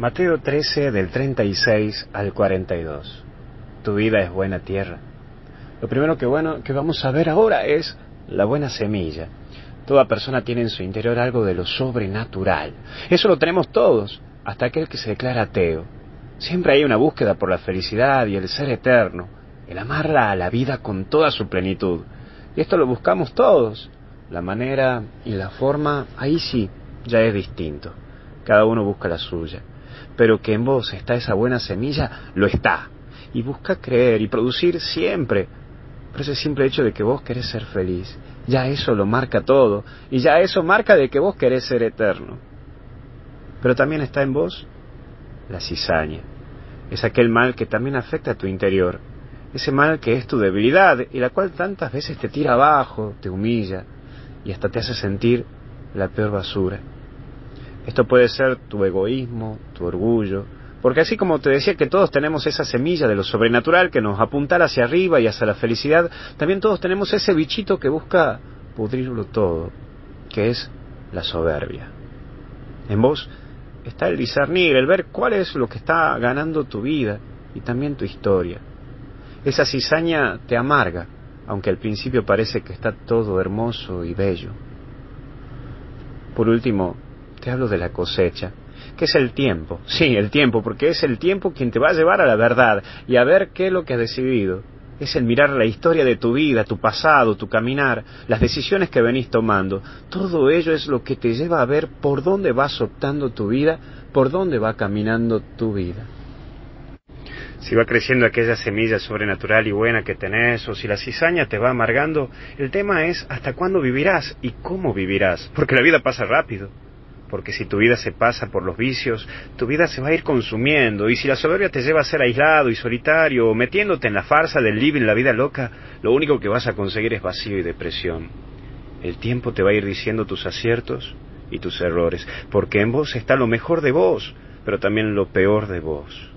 Mateo 13 del 36 al 42. Tu vida es buena tierra. Lo primero que bueno que vamos a ver ahora es la buena semilla. Toda persona tiene en su interior algo de lo sobrenatural. Eso lo tenemos todos, hasta aquel que se declara ateo. Siempre hay una búsqueda por la felicidad y el ser eterno, el amarla a la vida con toda su plenitud. Y esto lo buscamos todos. La manera y la forma, ahí sí, ya es distinto. Cada uno busca la suya pero que en vos está esa buena semilla, lo está. Y busca creer y producir siempre. Por ese simple hecho de que vos querés ser feliz, ya eso lo marca todo, y ya eso marca de que vos querés ser eterno. Pero también está en vos la cizaña. Es aquel mal que también afecta a tu interior, ese mal que es tu debilidad y la cual tantas veces te tira abajo, te humilla y hasta te hace sentir la peor basura. Esto puede ser tu egoísmo, tu orgullo, porque así como te decía que todos tenemos esa semilla de lo sobrenatural que nos apuntara hacia arriba y hacia la felicidad, también todos tenemos ese bichito que busca pudrirlo todo, que es la soberbia. En vos está el discernir, el ver cuál es lo que está ganando tu vida y también tu historia. Esa cizaña te amarga, aunque al principio parece que está todo hermoso y bello. Por último, te hablo de la cosecha, que es el tiempo. Sí, el tiempo, porque es el tiempo quien te va a llevar a la verdad y a ver qué es lo que has decidido. Es el mirar la historia de tu vida, tu pasado, tu caminar, las decisiones que venís tomando. Todo ello es lo que te lleva a ver por dónde vas optando tu vida, por dónde va caminando tu vida. Si va creciendo aquella semilla sobrenatural y buena que tenés, o si la cizaña te va amargando, el tema es hasta cuándo vivirás y cómo vivirás, porque la vida pasa rápido porque si tu vida se pasa por los vicios, tu vida se va a ir consumiendo, y si la soberbia te lleva a ser aislado y solitario, o metiéndote en la farsa del living, la vida loca, lo único que vas a conseguir es vacío y depresión. El tiempo te va a ir diciendo tus aciertos y tus errores, porque en vos está lo mejor de vos, pero también lo peor de vos.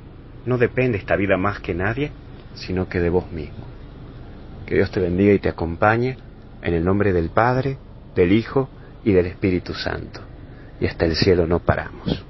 No depende esta vida más que nadie, sino que de vos mismo. Que Dios te bendiga y te acompañe en el nombre del Padre, del Hijo y del Espíritu Santo y hasta el cielo no paramos.